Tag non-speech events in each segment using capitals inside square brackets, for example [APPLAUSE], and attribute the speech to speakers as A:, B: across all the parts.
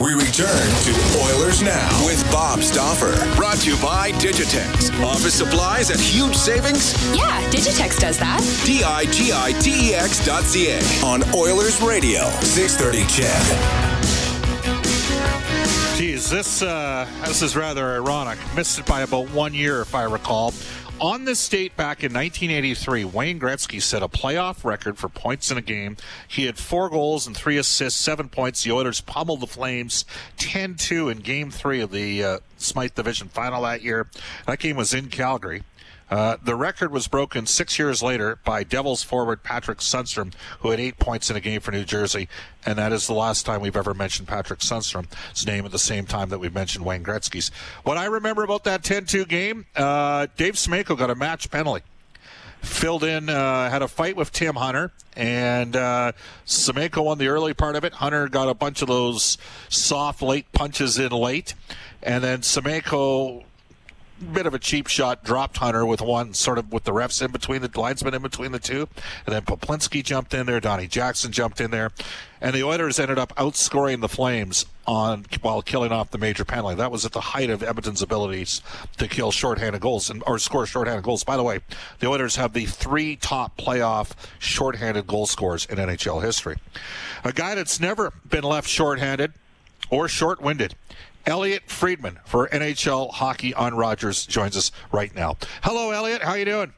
A: We return to Oilers Now with Bob Stauffer. Brought to you by Digitex. Office supplies at huge savings?
B: Yeah, Digitex does that.
A: D I G I T E X dot C A on Oilers Radio, 630 CHED.
C: Geez, this uh, this is rather ironic. Missed it by about one year, if I recall. On this date back in 1983, Wayne Gretzky set a playoff record for points in a game. He had four goals and three assists, seven points. The Oilers pummeled the Flames 10-2 in Game Three of the uh, Smythe Division Final that year. That game was in Calgary. Uh, the record was broken six years later by Devils forward Patrick Sundstrom, who had eight points in a game for New Jersey, and that is the last time we've ever mentioned Patrick Sundstrom's name at the same time that we've mentioned Wayne Gretzky's. What I remember about that 10-2 game, uh, Dave Semenko got a match penalty filled in, uh, had a fight with Tim Hunter, and uh, Semenko won the early part of it. Hunter got a bunch of those soft late punches in late, and then Semenko bit of a cheap shot, dropped Hunter with one sort of with the refs in between the linesmen in between the two, and then Peplinski jumped in there, Donnie Jackson jumped in there, and the Oilers ended up outscoring the Flames on while killing off the major penalty. That was at the height of Edmonton's abilities to kill shorthanded goals and or score shorthanded goals. By the way, the Oilers have the three top playoff shorthanded goal scorers in NHL history. A guy that's never been left shorthanded or short-winded Elliotte Friedman for NHL Hockey on Rogers joins us right now. Hello, Elliotte. How you doing?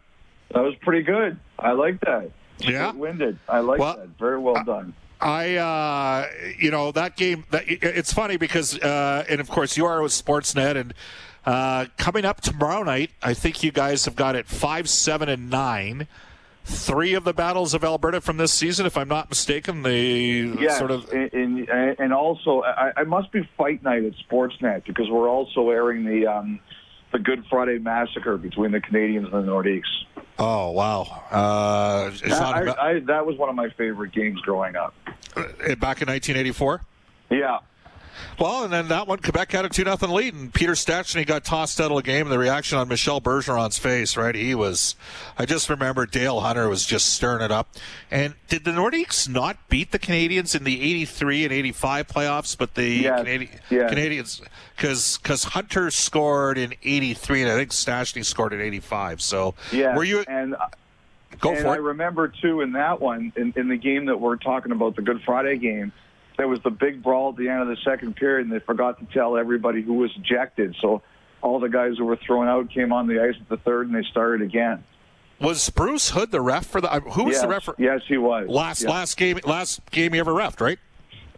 D: That was pretty good. I like that.
C: Yeah,
D: winded. I like
C: well,
D: that. Very well done.
C: I, uh, you know, that game. That, it's funny because, uh, and of course, you are with Sportsnet, and uh, coming up tomorrow night, I think you guys have got it five, seven, and nine three of the battles of Alberta from this season, if I'm not mistaken. They
D: yes,
C: sort of
D: and, and also I, I, must be fight night at Sportsnet because we're also airing the um, the Good Friday massacre between the Canadiens and the Nordiques.
C: Oh wow! Uh,
D: I, about... I, that was one of my favorite games growing up.
C: Uh, back in 1984.
D: Yeah,
C: well, and then that one, Quebec had a 2 0 lead, and Peter Stastny got tossed out of the game. And the reaction on Michel Bergeron's face, right? He was, I just remember Dale Hunter was just stirring it up. And did the Nordiques not beat the Canadiens in the 83 and 85 playoffs, but the
D: yes.
C: Canadi-
D: yes.
C: Canadiens, because Hunter scored in 83, and I think Stastny scored in 85. So,
D: yeah.
C: were you.
D: And,
C: Go
D: and
C: for
D: I
C: it.
D: remember, too, in that one, in, in the game that we're talking about, the Good Friday game, there was the big brawl at the end of the second period, and they forgot to tell everybody who was ejected. So all the guys who were thrown out came on the ice at the third, and they started again.
C: Was Bruce Hood the ref for the? Uh, who was
D: yes,
C: the ref? For,
D: yes, he was.
C: Last
D: yes.
C: last game last game he ever refed, right?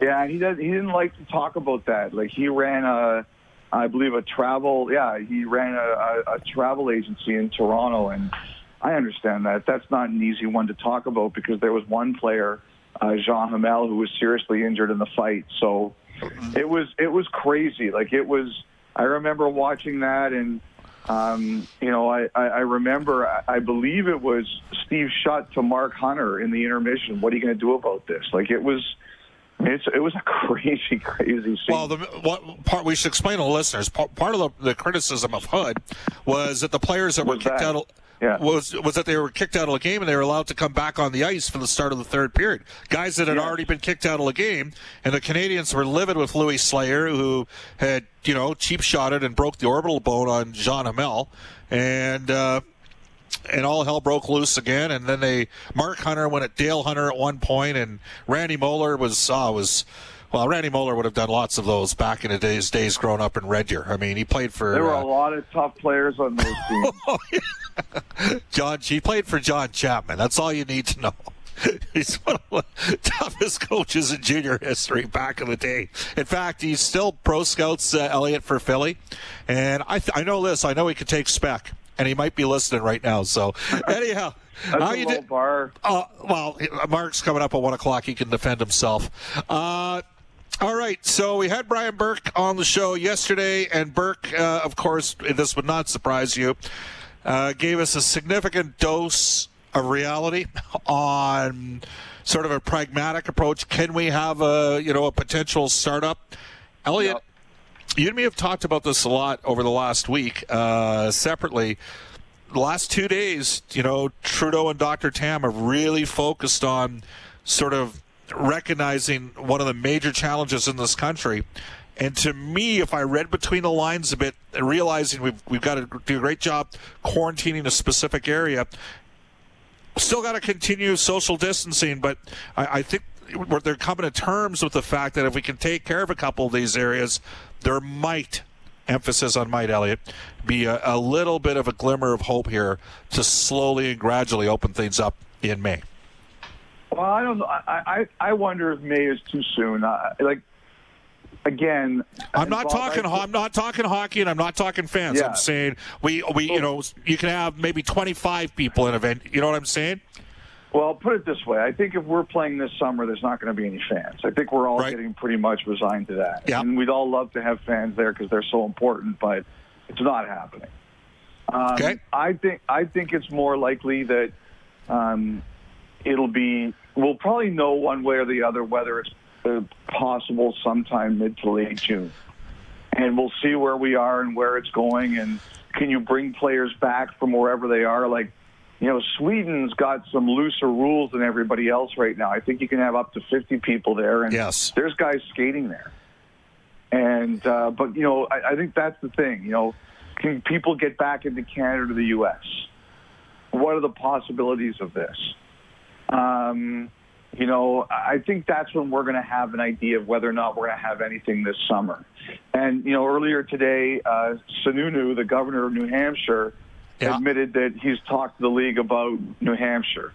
D: Yeah, and he does. He didn't like to talk about that. Like he ran a, I believe a travel. Yeah, he ran a, a, a travel agency in Toronto, and I understand that. That's not an easy one to talk about because there was one player uh, Jean Hamel, who was seriously injured in the fight. So it was it was crazy. Like it was. I remember watching that, and um, you know, I, I, I remember. I believe it was Steve Shutt to Mark Hunter in the intermission. What are you going to do about this? Like it was. It's, it was a [LAUGHS] crazy, crazy scene.
C: Well, the what part we should explain to the listeners. Part, part of the, the criticism of Hood was that the players that were
D: Was
C: kicked
D: that?
C: out of,
D: Yeah.
C: was was that they were kicked out of the game and they were allowed to come back on the ice for the start of the third period. Guys that had
D: Yes.
C: already been kicked out of the game, and the Canadiens were livid with Louis Sleigher, who had you know cheap shotted and broke the orbital bone on Jean Hamel, and. Uh, and all hell broke loose again. And then they Mark Hunter went at Dale Hunter at one point, and Randy Moller was uh, was well, Randy Moller would have done lots of those back in the days days growing up in Red Deer. I mean, he played for
D: there were
C: uh,
D: a lot of tough players on those [LAUGHS] teams.
C: John. He played for John Chapman. That's all you need to know. [LAUGHS] he's one of the toughest coaches in junior history back in the day. In fact, he's still pro scouts uh, Elliotte for Philly, and I th- I know this. I know he could take spec, and he might be listening right now. So [LAUGHS] anyhow.
D: That's how a you bar.
C: Uh, well, Mark's coming up at one o'clock. He can defend himself. Uh, all right, so we had Brian Burke on the show yesterday, and Burke, uh, of course, this would not surprise you, uh, gave us a significant dose of reality on sort of a pragmatic approach. Can we have a you know a potential startup? Elliotte, yep. you and me have talked about this a lot over the last week uh, separately. The last two days, you know, Trudeau and Dr. Tam have really focused on sort of recognizing one of the major challenges in this country. And to me, if I read between the lines a bit realizing we've, we've got to do a great job quarantining a specific area, still got to continue social distancing, but I, I think they're coming to terms with the fact that if we can take care of a couple of these areas, there might emphasis on might, Elliotte, be a, a, little bit of a glimmer of hope here to slowly and gradually open things up in May.
D: Well, I don't know. I I, I wonder if May is too soon. Uh, like again,
C: I'm not talking. I, am not talking hockey, and I'm not talking fans. Yeah. I'm saying we we you know you can have maybe 25 people in an event. You know what I'm saying?
D: Well, put it this way: I think if we're playing this summer, there's not going to be any fans. I think we're all right. getting pretty much resigned to that.
C: Yep.
D: And we'd all love to have fans there because they're so important, but it's not happening. Um,
C: okay.
D: I think I think it's more likely that um, it'll be. We'll probably know one way or the other whether it's uh, possible sometime mid to late June, and we'll see where we are and where it's going. And can you bring players back from wherever they are? Like, you know, Sweden's got some looser rules than everybody else right now. I think you can have up to 50 people there, and
C: yes.
D: there's guys skating there. And uh, but you know, I, I think that's the thing. You know, can people get back into Canada to the U.S.? What are the possibilities of this? Um, you know, I think that's when we're going to have an idea of whether or not we're going to have anything this summer. And, you know, earlier today, uh, Sununu, the governor of New Hampshire, yeah. admitted that he's talked to the league about New Hampshire.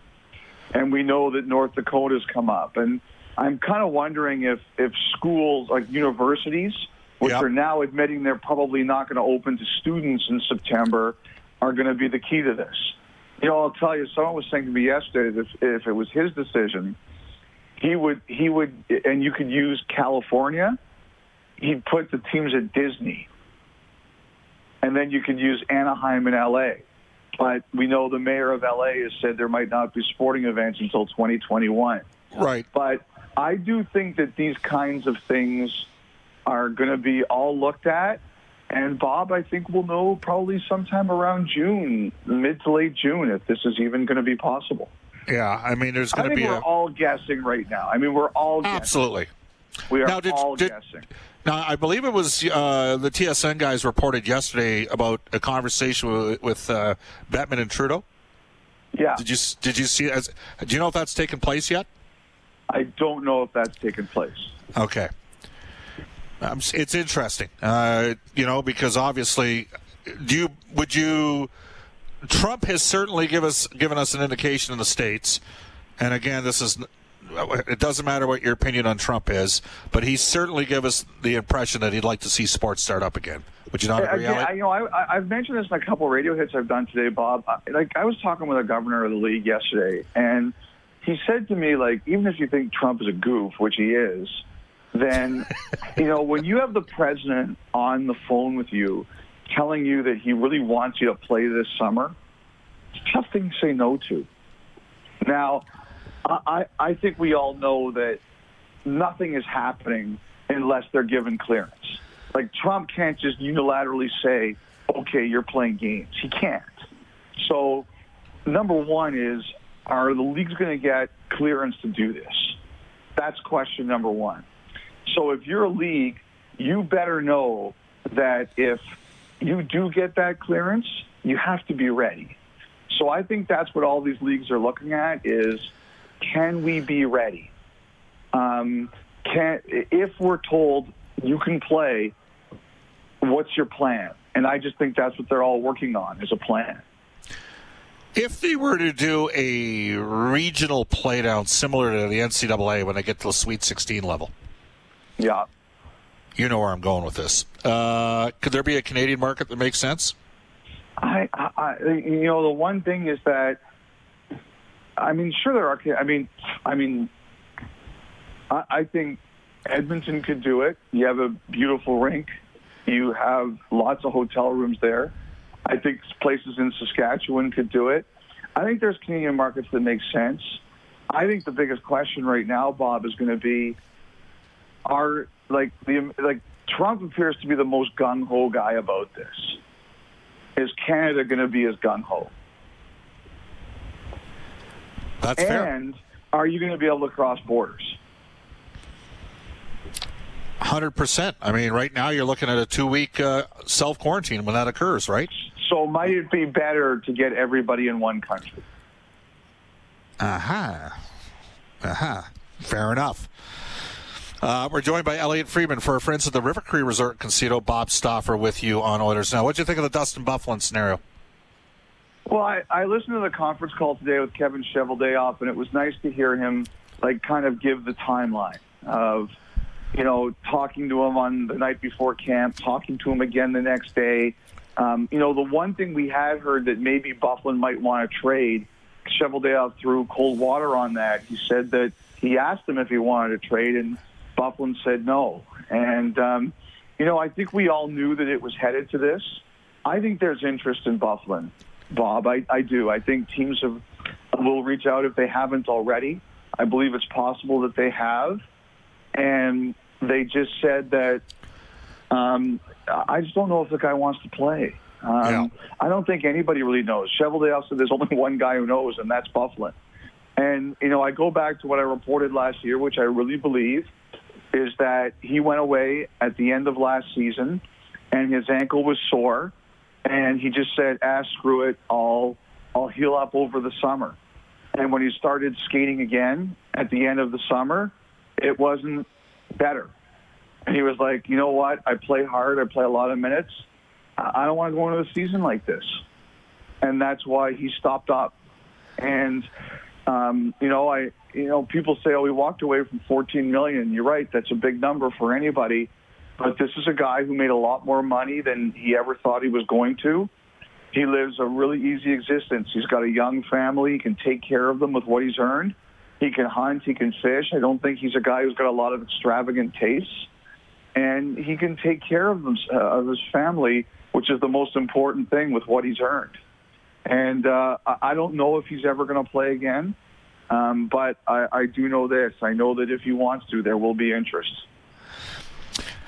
D: And we know that North Dakota's come up. And I'm kind of wondering if, if schools like universities, which are now admitting they're probably not going to open to students in September, are going to be the key to this. You know, I'll tell you, someone was saying to me yesterday that if, if it was his decision, he would he would and you could use California. He'd put the teams at Disney, and then you could use Anaheim and L.A. But we know the mayor of L.A. has said there might not be sporting events until 2021.
C: Right.
D: But I do think that these kinds of things are going to be all looked at. And Bob, I think we'll know probably sometime around June, mid to late June, if this is even going to be possible.
C: Yeah, I mean, there's going to be.
D: A we're
C: a...
D: all guessing right now. I mean, we're all guessing.
C: absolutely.
D: We are now, did, all did, guessing.
C: Now, I believe it was uh, the TSN guys reported yesterday about a conversation with, with uh, Bettman and Trudeau.
D: Yeah.
C: Did you did you see? As, do you know if that's taken place yet?
D: I don't know if that's taken place.
C: Okay. Um, it's interesting, uh, you know, because obviously, do you would you Trump has certainly give us given us an indication in the states, and again, this is it doesn't matter what your opinion on Trump is, but he certainly gave us the impression that he'd like to see sports start up again. Would you not agree?
D: Again, I, you know, I, have mentioned this in a couple radio hits I've done today, Bob. Like I was talking with a governor of the league yesterday, and he said to me, like, even if you think Trump is a goof, which he is, then you know when you have the president on the phone with you telling you that he really wants you to play this summer, it's tough thing to say no to. Now, I, I think we all know that nothing is happening unless they're given clearance. Like Trump can't just unilaterally say, okay, you're playing games. He can't. So, number one is, are the leagues going to get clearance to do this? That's question number one. So if you're a league, you better know that if you do get that clearance, you have to be ready. So I think that's what all these leagues are looking at is can we be ready? Um, can if we're told you can play, what's your plan? And I just think that's what they're all working on is a plan.
C: If they were to do a regional playdown similar to the NCAA when they get to the Sweet 16 level,
D: Yeah.
C: you know where I'm going with this. Uh, could there be a Canadian market that makes sense?
D: I, I, you know, the one thing is that, I mean, sure there are. I mean, I mean, I, I think Edmonton could do it. You have a beautiful rink. You have lots of hotel rooms there. I think places in Saskatchewan could do it. I think there's Canadian markets that make sense. I think the biggest question right now, Bob, is going to be, are like the like Trump appears to be the most gung ho guy about this. Is Canada going to be as gung ho?
C: That's fair.
D: And are you going to be able to cross borders?
C: Hundred percent. I mean, right now you're looking at a two-week uh, self quarantine when that occurs, right?
D: So might it be better to get everybody in one country?
C: Aha. Aha. Fair enough. Uh, we're joined by Elliotte Friedman for friends at the River Cree Resort Casino. Bob Stauffer with you on Oilers Now. What do you think of the Dustin Byfuglien scenario?
D: Well, I, I listened to the conference call today with Kevin Cheveldayoff, and it was nice to hear him like kind of give the timeline of, you know, talking to him on the night before camp, talking to him again the next day. Um, you know, the one thing we had heard that maybe Byfuglien might want to trade, Cheveldayoff threw cold water on that. He said that he asked him if he wanted to trade, and Byfuglien said no. And, um, you know, I think we all knew that it was headed to this. I think there's interest in Byfuglien, Bob. I, I do. I think teams have, will reach out if they haven't already. I believe it's possible that they have. And they just said that um, I just don't know if the guy wants to play. Um,
C: Yeah.
D: I don't think anybody really knows. Cheveldayoff said there's only [LAUGHS] one guy who knows, and that's Byfuglien. And, you know, I go back to what I reported last year, which I really believe is that he went away at the end of last season and his ankle was sore and he just said, ah, screw it, I'll, I'll heal up over the summer. And when he started skating again at the end of the summer, it wasn't better. And he was like, you know what? I play hard. I play a lot of minutes. I don't want to go into a season like this. And that's why he stopped up. And, um, you know, I, you know, people say, oh, we walked away from 14 million. You're right. That's a big number for anybody. But this is a guy who made a lot more money than he ever thought he was going to. He lives a really easy existence. He's got a young family. He can take care of them with what he's earned. He can hunt. He can fish. I don't think he's a guy who's got a lot of extravagant tastes. And he can take care of, them, uh, of his family, which is the most important thing with what he's earned. And uh, I don't know if he's ever going to play again. Um, but I, I do know this. I know that if he wants to, there will be interest.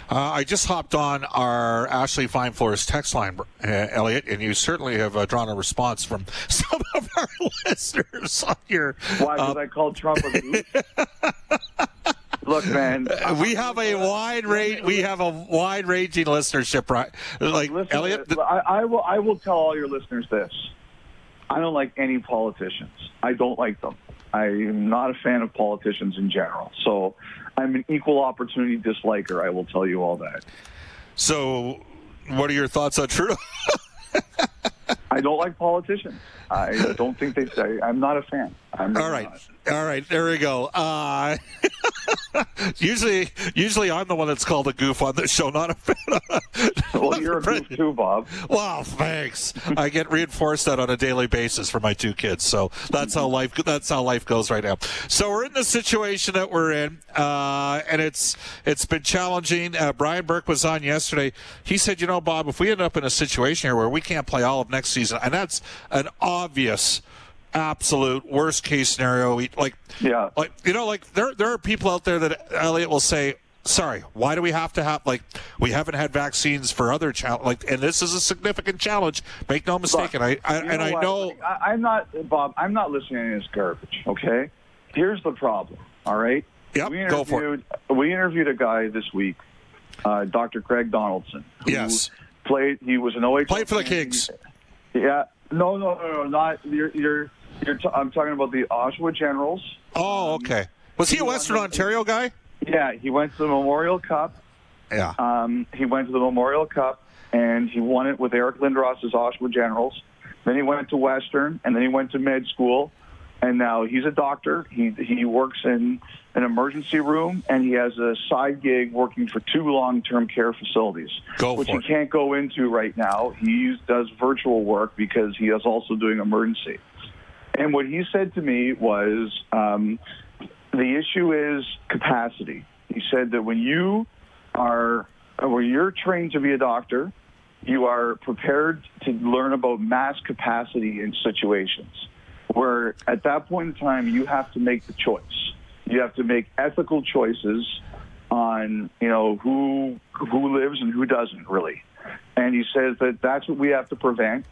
C: Uh, I just hopped on our Ashley Fine text line, uh, Elliotte, and you certainly have uh, drawn a response from [LAUGHS] some of our [LAUGHS] listeners on your.
D: Why? Because I called Trump a goof? [LAUGHS] Look, man.
C: we have a wide range. We have a wide ranging listenership, right? Like
D: Listen,
C: Elliotte,
D: I, I will. I will tell all your listeners this. I don't like any politicians. I don't like them. I'm not a fan of politicians in general. So I'm an equal opportunity disliker. I will tell you all that.
C: so what are your thoughts on Trudeau? [LAUGHS]
D: I don't like politicians. I don't think they say. I'm not a fan. I'm
C: All right, all right, there we go. Uh, [LAUGHS] [LAUGHS] usually, usually I'm the one that's called a goof on this show, not a fan. [LAUGHS]
D: Well, you're a goof too, Bob.
C: Well, thanks. I get reinforced that on a daily basis for my two kids, so that's how life that's how life goes right now. So we're in the situation that we're in, uh, and it's it's been challenging. Uh, Brian Burke was on yesterday. He said, "You know, Bob, if we end up in a situation here where we can't play all of next season, and that's an obvious." Absolute worst case scenario. We- Like,
D: Yeah.
C: like you know, like there there are people out there that Elliotte will say, sorry, why do we have to have like we haven't had vaccines for other challenge like and this is a significant challenge. Make no mistake, and I, I and I
D: what?
C: know
D: I, I'm not, Bob. I'm not listening to this garbage. Okay. Here's the problem. All right.
C: Yep,
D: we
C: go for it.
D: interviewed, We interviewed a guy this week, uh, Dr. Craig Donaldson. Who
C: Yes.
D: Played. He was an OHL.
C: Played for the. Kings.
D: Yeah. No, no, no, no. Not you're. You're. You're t- I'm talking about the Oshawa Generals.
C: Oh, okay. Was he a
D: he won
C: Western
D: the-
C: Ontario guy?
D: Yeah. He went to the Memorial Cup.
C: Yeah.
D: Um, he went to the Memorial Cup and he won it with Eric Lindros's Oshawa Generals. Then he went to Western, and then he went to med school, and now he's a doctor. He he works in an emergency room, and he has a side gig working for two long-term care facilities,
C: Go
D: which he
C: it.
D: can't go into right now. He does virtual work because he is also doing emergency. And what he said to me was, um, the issue is capacity. He said that when you are, when you're trained to be a doctor, you are prepared to learn about mass capacity in situations where at that point in time you have to make the choice. You have to make ethical choices on, you know, who who lives and who doesn't really. And he says that that's what we have to prevent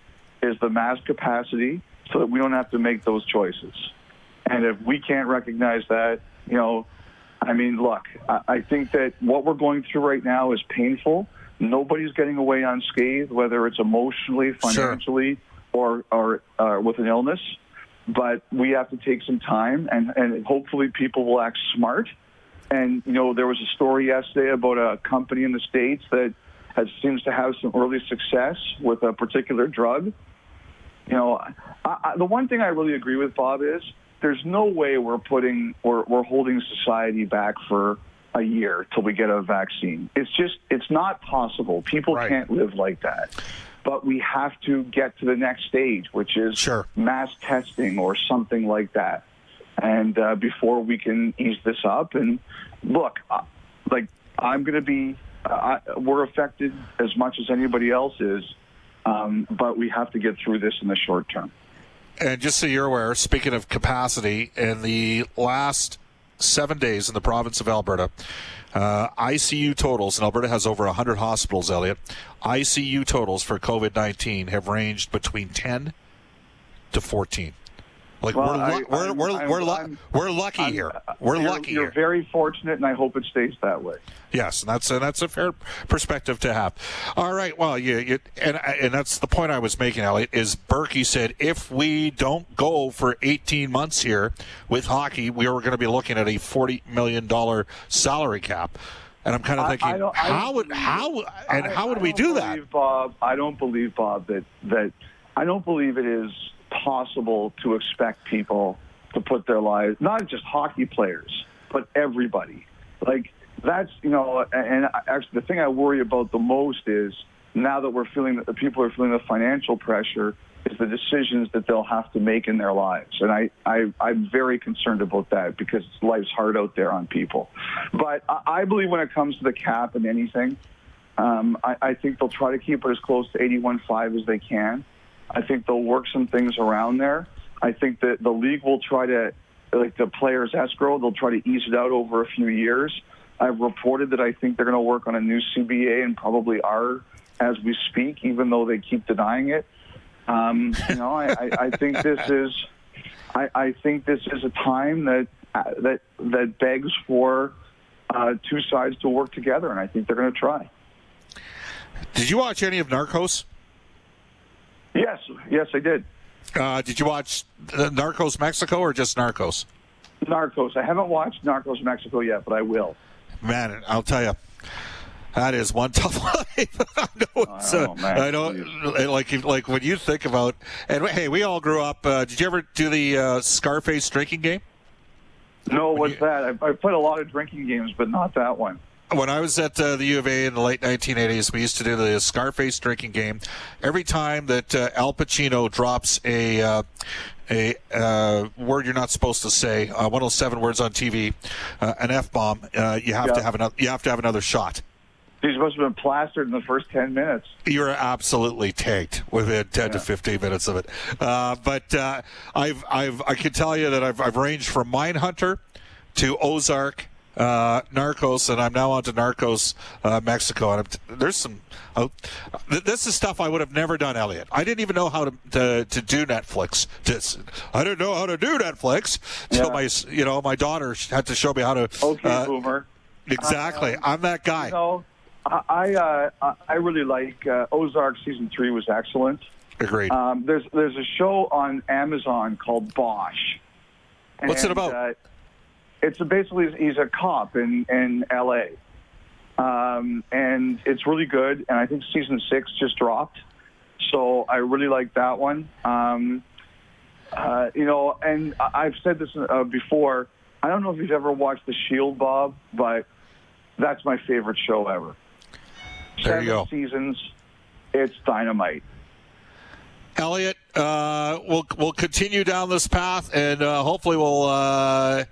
D: is the mass capacity so that we don't have to make those choices. And if we can't recognize that, you know, I mean, look, I, I think that what we're going through right now is painful. Nobody's getting away unscathed, whether it's emotionally, financially, or or uh, with an illness. But we have to take some time, and and hopefully people will act smart. And you know, there was a story yesterday about a company in the states that has seems to have some early success with a particular drug. You know, I, I, the one thing I really agree with Bob is there's no way we're putting we're, we're holding society back for a year till we get a vaccine. It's just it's not possible. People
C: Right.
D: can't live like that. But we have to get to the next stage, which is
C: Sure.
D: mass testing or something like that. And uh, before we can ease this up, and look, uh, like I'm going to be, uh, I, we're affected as much as anybody else is, um, but we have to get through this in the short term.
C: And just so you're aware, speaking of capacity, in the last seven days in the province of Alberta, uh, ICU totals, and Alberta has over 100 hospitals, Elliotte. ICU totals for COVID 19 have ranged between 10 to 14. Like,
D: Well,
C: we're, lu-
D: I-
C: we're, we're,
D: I'm-
C: we're,
D: I'm-
C: we're lucky
D: I'm-
C: here. Uh, we're
D: you're,
C: lucky
D: You're
C: here.
D: very fortunate, and I hope it stays that way.
C: Yes, and that's and that's a fair perspective to have. All right, well, you, you and and that's the point I was making, Elliotte. Is Burkie said if we don't go for 18 months here with hockey, we are going to be looking at a 40 million dollar salary cap. And I'm kind of thinking,
D: I I
C: how would how and
D: I-
C: how would we do that?
D: Bob, I don't believe, Bob, that that I don't believe it is possible to expect people to put their lives, not just hockey players, but everybody. Like that's you know, and actually the thing I worry about the most is now that we're feeling that the people are feeling the financial pressure is the decisions that they'll have to make in their lives. And I, I, I'm very concerned about that because life's hard out there on people. But I, I believe when it comes to the cap and anything, um, I, I think they'll try to keep it as close to 81.5 as they can. I think they'll work some things around there. I think that the league will try to, like the players' escrow, they'll try to ease it out over a few years. I've reported that I think they're going to work on a new CBA and probably are as we speak, even though they keep denying it. Um, you know, I, I, I think this is, I, I think this is a time that uh, that that begs for uh, two sides to work together, and I think they're going to try.
C: Did you watch any of Narcos?
D: Yes, yes, I did.
C: Uh, did you watch Narcos Mexico or just Narcos?
D: Narcos. I haven't watched Narcos Mexico yet, but I will.
C: Man, I'll tell you, that is one tough [LAUGHS] life. I know. It's, uh,
D: Oh,
C: I know. Like, like when you think about, and hey, we all grew up. Uh, did you ever do the uh, Scarface drinking game?
D: No, what's that? I've, I've played a lot of drinking games, but not that one.
C: When I was at uh, the U of A in the late 1980s, we used to do the Scarface drinking game. Every time that uh, Al Pacino drops a uh, a uh, word you're not supposed to say, uh, one of those seven words on TV, uh, an f bomb, uh, you have to have another. You have to have another shot.
D: He's supposed to have been plastered in the first ten minutes.
C: You're absolutely tanked within 10 to 15 minutes of it. Uh, but uh, I've, I've, I can tell you that I've, I've ranged from Mindhunter to Ozark, uh, Narcos, and I'm now on to Narcos uh, Mexico. And I'm, there's some. Uh, th- this is stuff I would have never done, Elliotte. I didn't even know how to to, to do Netflix. Just, I didn't know how to do Netflix till
D: Yeah.
C: my you know my daughter had to show me how to.
D: Okay,
C: uh,
D: Boomer.
C: exactly.
D: Uh,
C: I'm that guy.
D: You know, I I, uh, really like uh, Ozark season three was excellent.
C: Agreed.
D: Um, there's there's a show on Amazon called Bosch.
C: What's it
D: And,
C: about?
D: It's a, basically he's a cop in in L.A. Um, and it's really good. And I think season six just dropped. So I really like that one. Um, uh, you know, and I've said this uh, before. I don't know if you've ever watched The Shield, Bob, but that's my favorite show ever.
C: There you go.
D: seasons. It's dynamite.
C: Elliotte, uh, we'll we'll continue down this path, and uh, hopefully we'll uh,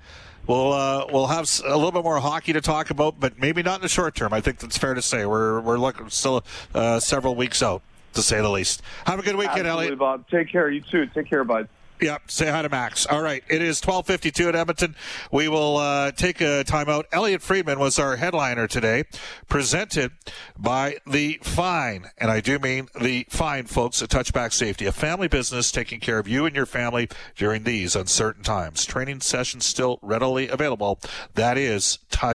C: we'll uh, we'll have a little bit more hockey to talk about, but maybe not in the short term. I think that's fair to say. We're we're looking still uh, several weeks out, to say the least. Have a good weekend,
D: Absolutely,
C: Elliotte.
D: Bob. Take care. You too. Take care, bud.
C: Yep. Say hi to Max. All right. It is 12:52 at Edmonton. We will uh, take a timeout. Elliotte Friedman was our headliner today, presented by the Fine, and I do mean the Fine folks at Touchback Safety, a family business taking care of you and your family during these uncertain times. Training sessions still readily available. That is Touch.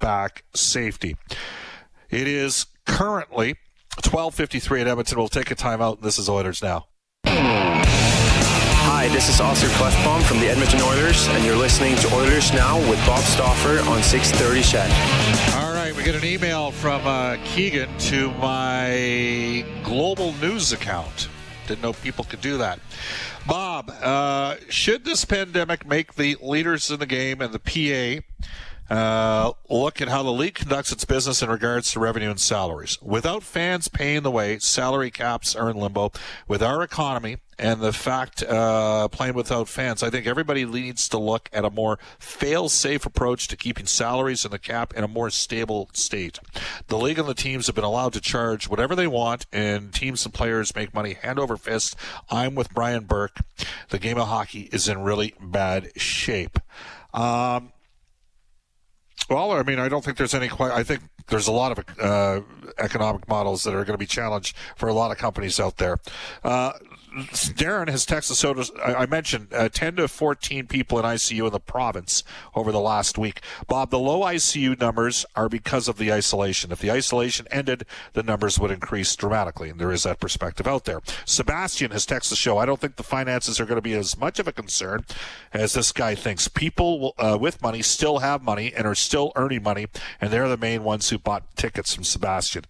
C: Back safety. It is currently 12:53 at Edmonton. We'll take a timeout. This is Oilers now.
E: Hi, this is Oscar Klefbom from the Edmonton Oilers, and you're listening to Oilers Now with Bob Stauffer on 630 Ched.
C: All right, we get an email from uh, Keegan to my global news account. Didn't know people could do that. Bob, uh, should this pandemic make the leaders in the game and the PA uh, look at how the league conducts its business in regards to revenue and salaries? Without fans paying the way, salary caps are in limbo. With our economy and the fact uh, playing without fans, I think everybody needs to look at a more fail-safe approach to keeping salaries and the cap in a more stable state. The league and the teams have been allowed to charge whatever they want, and teams and players make money hand over fist. I'm with Brian Burke. The game of hockey is in really bad shape. Um, well, I mean, I don't think there's any. I think there's a lot of uh, economic models that are going to be challenged for a lot of companies out there. Uh, Darren has texted so does, I mentioned uh, 10 to 14 people in ICU in the province over the last week. Bob, the low ICU numbers are because of the isolation. If the isolation ended, the numbers would increase dramatically, and there is that perspective out there. Sebastian has the show. I don't think the finances are going to be as much of a concern as this guy thinks. People uh, with money still have money and are still earning money, and they're the main ones who bought tickets from Sebastian.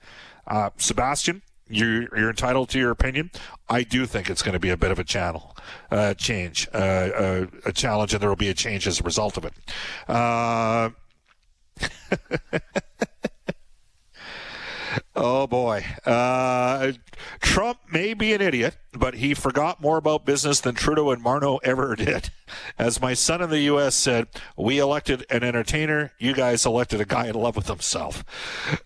C: Uh, Sebastian, you're, you're entitled to your opinion. I do think it's going to be a bit of a channel uh, change, uh, uh, a challenge, and there will be a change as a result of it. [LAUGHS] Oh boy, uh, Trump may be an idiot, but he forgot more about business than Trudeau and Morneau ever [LAUGHS] did. As my son in the U.S. said, we elected an entertainer. You guys elected a guy in love with himself.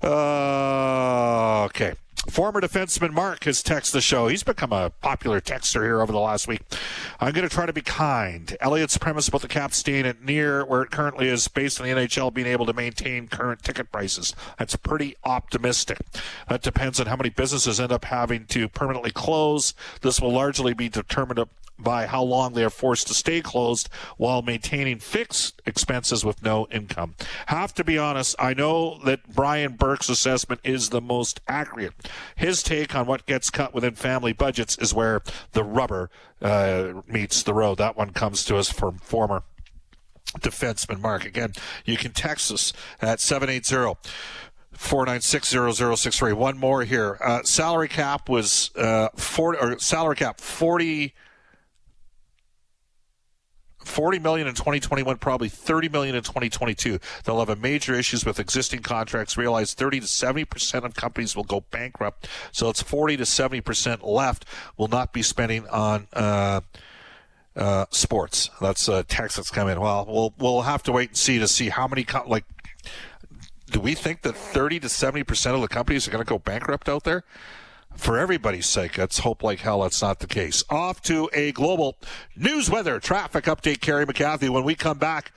C: Uh, okay. Former defenseman Mark has texted the show. He's become a popular texter here over the last week. I'm going to try to be kind. Elliotte's premise about the cap staying at near where it currently is based on the NHL being able to maintain current ticket prices. That's pretty optimistic. That depends on how many businesses end up having to permanently close. This will largely be determined by how long they are forced to stay closed while maintaining fixed expenses with no income. Have to be honest, I know that Brian Burke's assessment is the most accurate. His take on what gets cut within family budgets is where the rubber uh, meets the road. That one comes to us from former defenseman Mark. Again, you can text us at 780- 4960063. One more here. Uh, salary cap was uh, 40, or salary cap 40 40 million in 2021, probably 30 million in 2022. They'll have a major issues with existing contracts. Realize 30 to 70 percent of companies will go bankrupt, so it's 40 to 70 percent left will not be spending on. Uh, uh, sports. That's a text that's coming. Well, we'll we'll have to wait and see to see how many co- like. Do we think that 30 to 70 percent of the companies are going to go bankrupt out there? For everybody's sake, let's hope like hell that's not the case. Off to a global news weather traffic update, Kerry McCarthy. When we come back,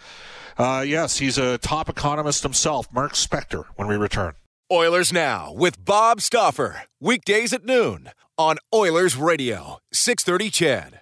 C: uh, yes, he's a top economist himself, Mark Spector, when we return.
A: Oilers Now with Bob Stauffer. Weekdays at noon on Oilers Radio, 630 CHED.